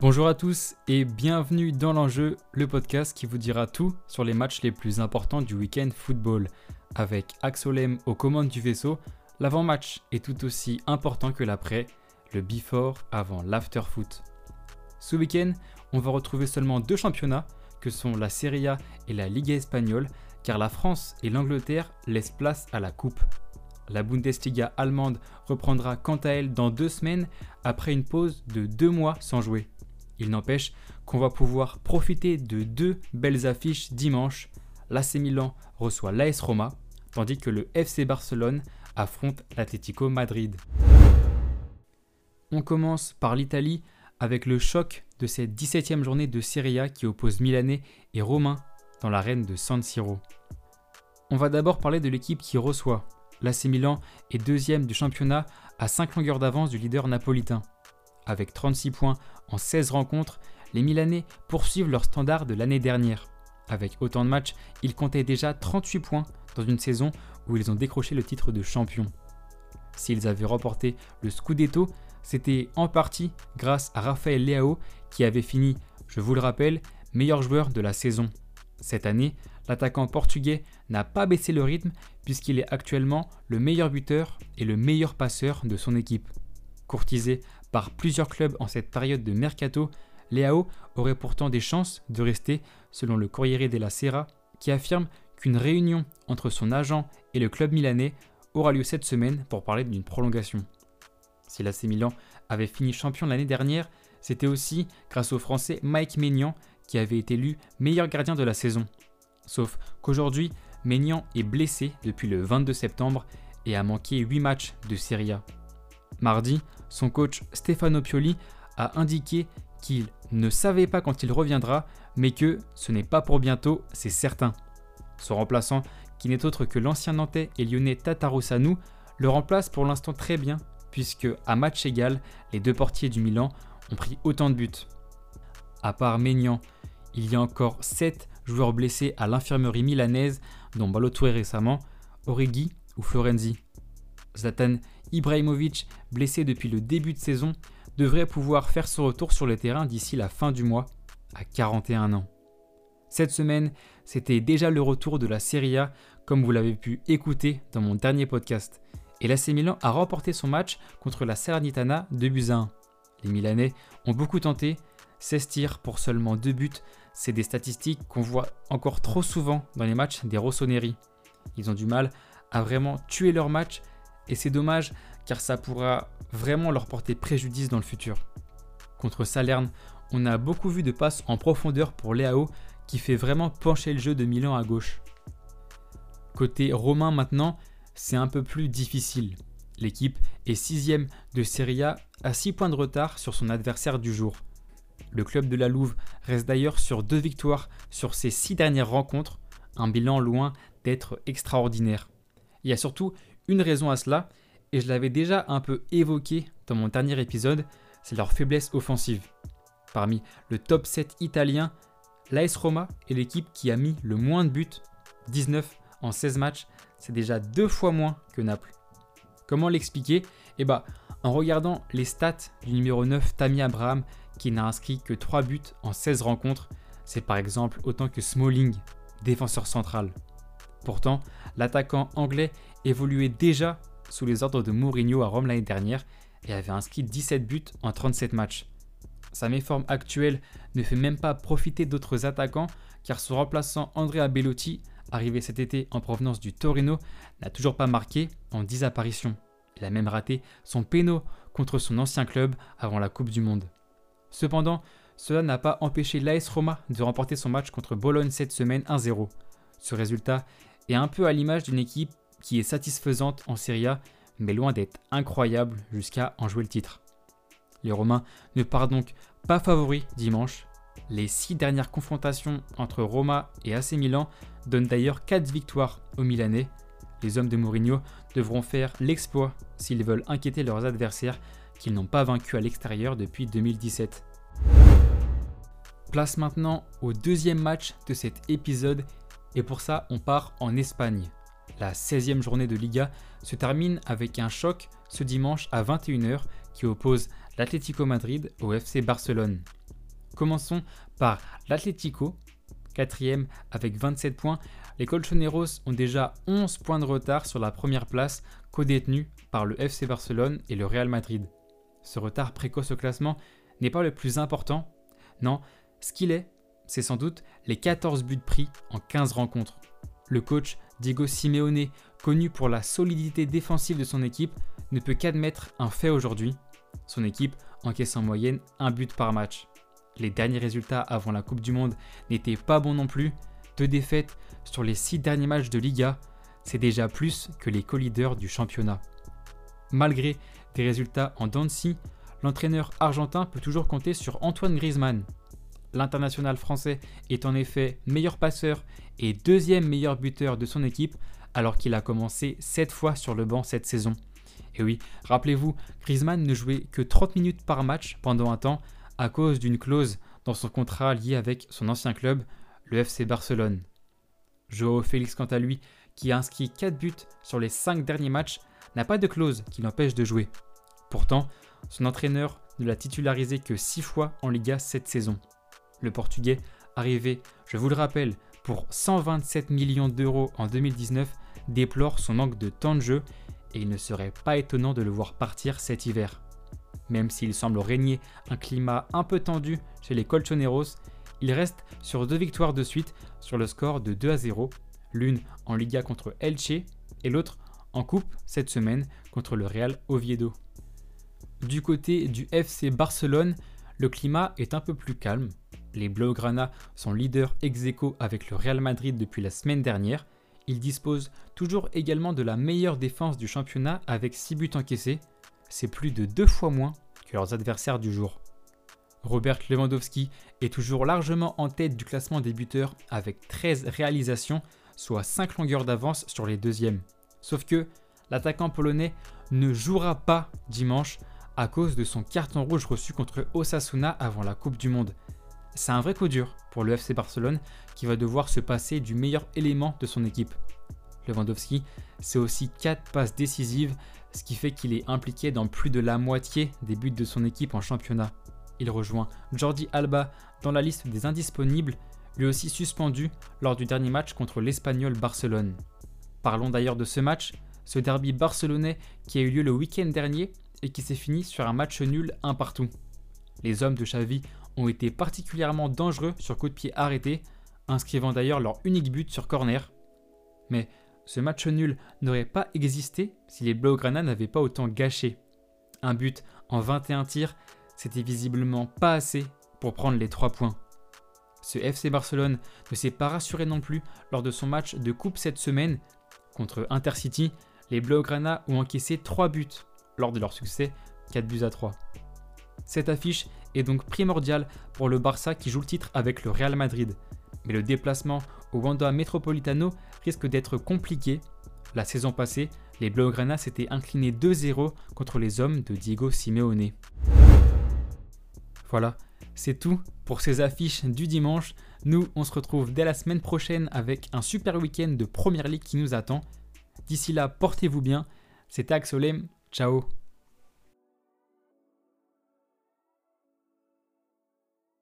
Bonjour à tous et bienvenue dans l'enjeu, le podcast qui vous dira tout sur les matchs les plus importants du week-end football. Avec Axolem aux commandes du vaisseau, l'avant-match est tout aussi important que l'après, le before avant l'after-foot. Ce week-end, on va retrouver seulement deux championnats, que sont la Serie A et la Liga espagnole, car la France et l'Angleterre laissent place à la Coupe. La Bundesliga allemande reprendra quant à elle dans deux semaines après une pause de deux mois sans jouer. Il n'empêche qu'on va pouvoir profiter de deux belles affiches dimanche. L'AC Milan reçoit l'AS Roma, tandis que le FC Barcelone affronte l'Atlético Madrid. On commence par l'Italie avec le choc de cette 17e journée de Serie A qui oppose Milanais et Romains dans l'arène de San Siro. On va d'abord parler de l'équipe qui reçoit. L'AC Milan est deuxième du championnat à 5 longueurs d'avance du leader napolitain. Avec 36 points en 16 rencontres, les Milanais poursuivent leur standard de l'année dernière. Avec autant de matchs, ils comptaient déjà 38 points dans une saison où ils ont décroché le titre de champion. S'ils avaient remporté le Scudetto, c'était en partie grâce à Rafael Leao qui avait fini, je vous le rappelle, meilleur joueur de la saison. Cette année, l'attaquant portugais n'a pas baissé le rythme puisqu'il est actuellement le meilleur buteur et le meilleur passeur de son équipe. Courtisé par plusieurs clubs en cette période de mercato, Leao aurait pourtant des chances de rester, selon le Corriere della Sera, qui affirme qu'une réunion entre son agent et le club milanais aura lieu cette semaine pour parler d'une prolongation. Si l'AC Milan avait fini champion l'année dernière, c'était aussi grâce au français Mike Maignan qui avait été élu meilleur gardien de la saison. Sauf qu'aujourd'hui, Maignan est blessé depuis le 22 septembre et a manqué 8 matchs de Serie A. Mardi, son coach Stefano Pioli a indiqué qu'il ne savait pas quand il reviendra, mais que ce n'est pas pour bientôt, c'est certain. Son remplaçant, qui n'est autre que l'ancien Nantais et lyonnais Tatarusanu, le remplace pour l'instant très bien, puisque à match égal, les deux portiers du Milan ont pris autant de buts. À part Maignan, il y a encore 7 joueurs blessés à l'infirmerie milanaise, dont Balotelli récemment, Origi ou Florenzi. Zlatan Ibrahimovic, blessé depuis le début de saison, devrait pouvoir faire son retour sur le terrain d'ici la fin du mois, à 41 ans. Cette semaine, c'était déjà le retour de la Serie A, comme vous l'avez pu écouter dans mon dernier podcast. Et l'AC Milan a remporté son match contre la Salernitana de buts 1. Les Milanais ont beaucoup tenté, 16 tirs pour seulement 2 buts, c'est des statistiques qu'on voit encore trop souvent dans les matchs des Rossoneri. Ils ont du mal à vraiment tuer leur match et c'est dommage car ça pourra vraiment leur porter préjudice dans le futur. Contre Salerne, on a beaucoup vu de passes en profondeur pour Léao qui fait vraiment pencher le jeu de Milan à gauche. Côté romain maintenant, c'est un peu plus difficile. L'équipe est sixième de Serie A à 6 points de retard sur son adversaire du jour. Le club de la Louve reste d'ailleurs sur deux victoires sur ses six dernières rencontres, un bilan loin d'être extraordinaire. Il y a surtout une raison à cela, et je l'avais déjà un peu évoqué dans mon dernier épisode, c'est leur faiblesse offensive. Parmi le top 7 italien, l'AS Roma est l'équipe qui a mis le moins de buts, 19 en 16 matchs, c'est déjà deux fois moins que Naples. Comment l'expliquer? Eh bah, en regardant les stats du numéro 9 Tammy Abraham, qui n'a inscrit que 3 buts en 16 rencontres, c'est par exemple autant que Smalling, défenseur central. Pourtant, l'attaquant anglais évoluait déjà sous les ordres de Mourinho à Rome l'année dernière et avait inscrit 17 buts en 37 matchs. Sa méforme actuelle ne fait même pas profiter d'autres attaquants car son remplaçant Andrea Bellotti, arrivé cet été en provenance du Torino, n'a toujours pas marqué en 10 apparitions. Il a même raté son péno contre son ancien club avant la Coupe du Monde. Cependant, cela n'a pas empêché l'AS Roma de remporter son match contre Bologne cette semaine 1-0. Ce résultat est un peu à l'image d'une équipe qui est satisfaisante en Serie A, mais loin d'être incroyable jusqu'à en jouer le titre. Les Romains ne partent donc pas favoris dimanche. Les six dernières confrontations entre Roma et AC Milan donnent d'ailleurs 4 victoires aux Milanais. Les hommes de Mourinho devront faire l'exploit s'ils veulent inquiéter leurs adversaires qu'ils n'ont pas vaincus à l'extérieur depuis 2017. Place maintenant au deuxième match de cet épisode et pour ça on part en Espagne. La 16e journée de Liga se termine avec un choc ce dimanche à 21h qui oppose l'Atlético Madrid au FC Barcelone. Commençons par l'Atlético, quatrième avec 27 points. Les Colchoneros ont déjà 11 points de retard sur la première place, co-détenue par le FC Barcelone et le Real Madrid. Ce retard précoce au classement n'est pas le plus important. Non, ce qu'il est, c'est sans doute les 14 buts pris en 15 rencontres. Le coach Diego Simeone, connu pour la solidité défensive de son équipe, ne peut qu'admettre un fait aujourd'hui. Son équipe encaisse en moyenne un but par match. Les derniers résultats avant la Coupe du Monde n'étaient pas bons non plus. Deux défaites sur les six derniers matchs de Liga, c'est déjà plus que les co-leaders du championnat. Malgré des résultats en Dancy, l'entraîneur argentin peut toujours compter sur Antoine Griezmann. L'international français est en effet meilleur passeur et deuxième meilleur buteur de son équipe alors qu'il a commencé 7 fois sur le banc cette saison. Et oui, rappelez-vous, Griezmann ne jouait que 30 minutes par match pendant un temps à cause d'une clause dans son contrat lié avec son ancien club, le FC Barcelone. Joao Félix, quant à lui, qui a inscrit 4 buts sur les 5 derniers matchs, n'a pas de clause qui l'empêche de jouer. Pourtant, son entraîneur ne l'a titularisé que 6 fois en Liga cette saison. Le Portugais, arrivé, je vous le rappelle, pour 127 millions d'euros en 2019, déplore son manque de temps de jeu et il ne serait pas étonnant de le voir partir cet hiver. Même s'il semble régner un climat un peu tendu chez les Colchoneros, il reste sur deux victoires de suite sur le score de 2 à 0, l'une en Liga contre Elche et l'autre en Coupe cette semaine contre le Real Oviedo. Du côté du FC Barcelone, le climat est un peu plus calme. Les Blaugrana sont leaders ex aequo avec le Real Madrid depuis la semaine dernière. Ils disposent toujours également de la meilleure défense du championnat avec 6 buts encaissés, c'est plus de deux fois moins que leurs adversaires du jour. Robert Lewandowski est toujours largement en tête du classement des buteurs avec 13 réalisations, soit 5 longueurs d'avance sur les deuxièmes. Sauf que l'attaquant polonais ne jouera pas dimanche à cause de son carton rouge reçu contre Osasuna avant la Coupe du Monde. C'est un vrai coup dur pour le FC Barcelone qui va devoir se passer du meilleur élément de son équipe. Lewandowski, c'est aussi 4 passes décisives ce qui fait qu'il est impliqué dans plus de la moitié des buts de son équipe en championnat. Il rejoint Jordi Alba dans la liste des indisponibles, lui aussi suspendu lors du dernier match contre l'Espagnol Barcelone. Parlons d'ailleurs de ce match, ce derby barcelonais qui a eu lieu le week-end dernier et qui s'est fini sur un match nul un partout. Les hommes de Xavi ont été particulièrement dangereux sur coup de pied arrêté, inscrivant d'ailleurs leur unique but sur corner. Mais ce match nul n'aurait pas existé si les Blaugrana n'avaient pas autant gâché. Un but en 21 tirs, c'était visiblement pas assez pour prendre les 3 points. Ce FC Barcelone ne s'est pas rassuré non plus lors de son match de coupe cette semaine. Contre Intercity, les Blaugrana ont encaissé 3 buts lors de leur succès 4 buts à 3. Cette affiche est donc primordiale pour le Barça qui joue le titre avec le Real Madrid. Mais le déplacement au Wanda Metropolitano risque d'être compliqué. La saison passée, les Blaugrana s'étaient inclinés 2-0 contre les hommes de Diego Simeone. Voilà, c'est tout pour ces affiches du dimanche. Nous, on se retrouve dès la semaine prochaine avec un super week-end de Première Ligue qui nous attend. D'ici là, portez-vous bien. C'était Axolem. Ciao